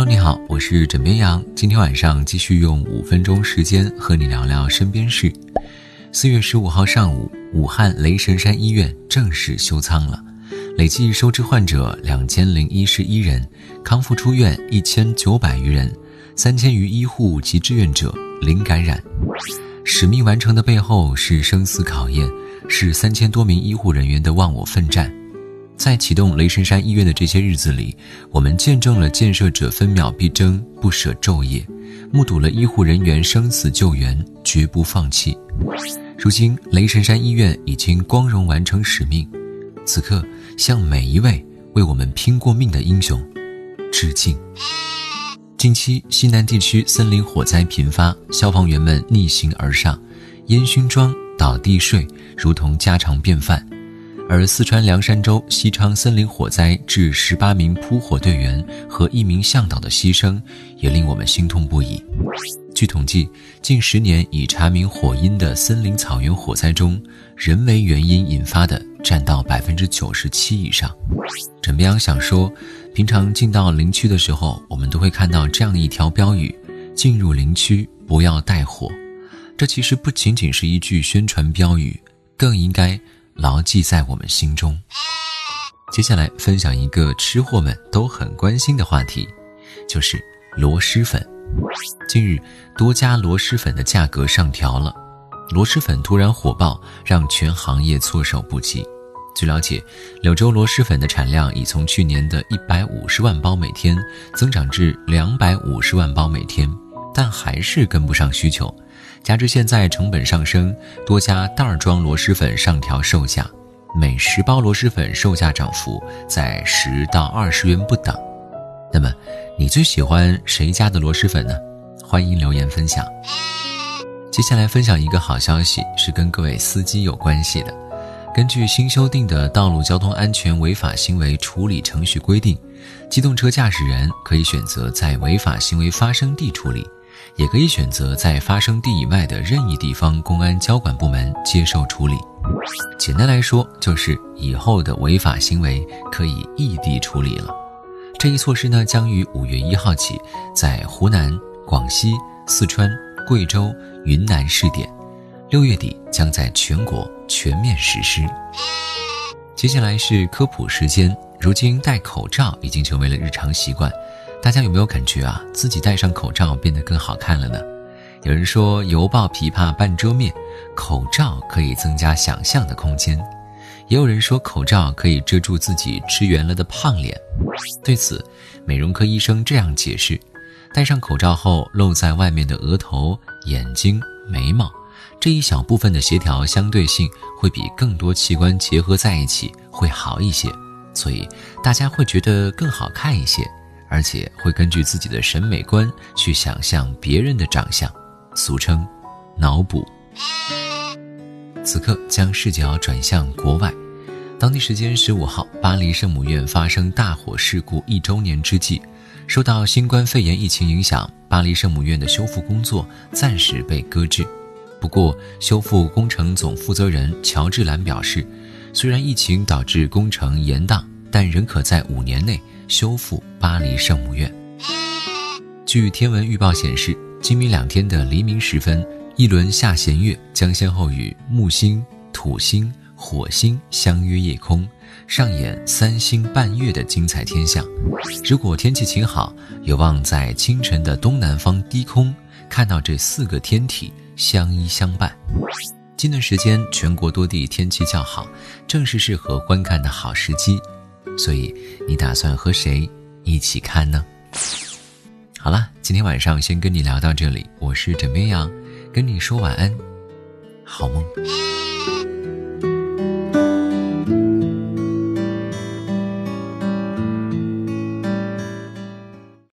Hello，你好，我是枕边羊。今天晚上继续用五分钟时间和你聊聊身边事。四月十五号上午，武汉雷神山医院正式休仓了，累计收治患者两千零一十一人，康复出院一千九百余人，三千余医护及志愿者零感染。使命完成的背后是生死考验，是三千多名医护人员的忘我奋战。在启动雷神山医院的这些日子里，我们见证了建设者分秒必争、不舍昼夜，目睹了医护人员生死救援、绝不放弃。如今，雷神山医院已经光荣完成使命，此刻向每一位为我们拼过命的英雄致敬。近期，西南地区森林火灾频发，消防员们逆行而上，烟熏妆、倒地睡，如同家常便饭。而四川凉山州西昌森林火灾致十八名扑火队员和一名向导的牺牲，也令我们心痛不已。据统计，近十年已查明火因的森林草原火灾中，人为原因引发的占到百分之九十七以上。枕边羊想说，平常进到林区的时候，我们都会看到这样一条标语：“进入林区不要带火。”这其实不仅仅是一句宣传标语，更应该。牢记在我们心中。接下来分享一个吃货们都很关心的话题，就是螺蛳粉。近日，多家螺蛳粉的价格上调了，螺蛳粉突然火爆，让全行业措手不及。据了解，柳州螺蛳粉的产量已从去年的一百五十万包每天增长至两百五十万包每天，但还是跟不上需求。加之现在成本上升，多家袋装螺蛳粉上调售价，每十包螺蛳粉售价涨幅在十到二十元不等。那么，你最喜欢谁家的螺蛳粉呢？欢迎留言分享。接下来分享一个好消息，是跟各位司机有关系的。根据新修订的《道路交通安全违法行为处理程序规定》，机动车驾驶人可以选择在违法行为发生地处理。也可以选择在发生地以外的任意地方，公安交管部门接受处理。简单来说，就是以后的违法行为可以异地处理了。这一措施呢，将于五月一号起在湖南、广西、四川、贵州、云南试点，六月底将在全国全面实施。接下来是科普时间，如今戴口罩已经成为了日常习惯。大家有没有感觉啊，自己戴上口罩变得更好看了呢？有人说犹抱琵琶半遮面，口罩可以增加想象的空间；也有人说口罩可以遮住自己吃圆了的胖脸。对此，美容科医生这样解释：戴上口罩后露在外面的额头、眼睛、眉毛这一小部分的协调相对性会比更多器官结合在一起会好一些，所以大家会觉得更好看一些。而且会根据自己的审美观去想象别人的长相，俗称“脑补”。此刻将视角转向国外，当地时间十五号，巴黎圣母院发生大火事故一周年之际，受到新冠肺炎疫情影响，巴黎圣母院的修复工作暂时被搁置。不过，修复工程总负责人乔治兰表示，虽然疫情导致工程延宕，但仍可在五年内。修复巴黎圣母院。据天文预报显示，今明两天的黎明时分，一轮下弦月将先后与木星、土星、火星相约夜空，上演三星伴月的精彩天象。如果天气晴好，有望在清晨的东南方低空看到这四个天体相依相伴。近段时间全国多地天气较好，正是适合观看的好时机。所以，你打算和谁一起看呢？好了，今天晚上先跟你聊到这里。我是枕边羊，跟你说晚安，好梦。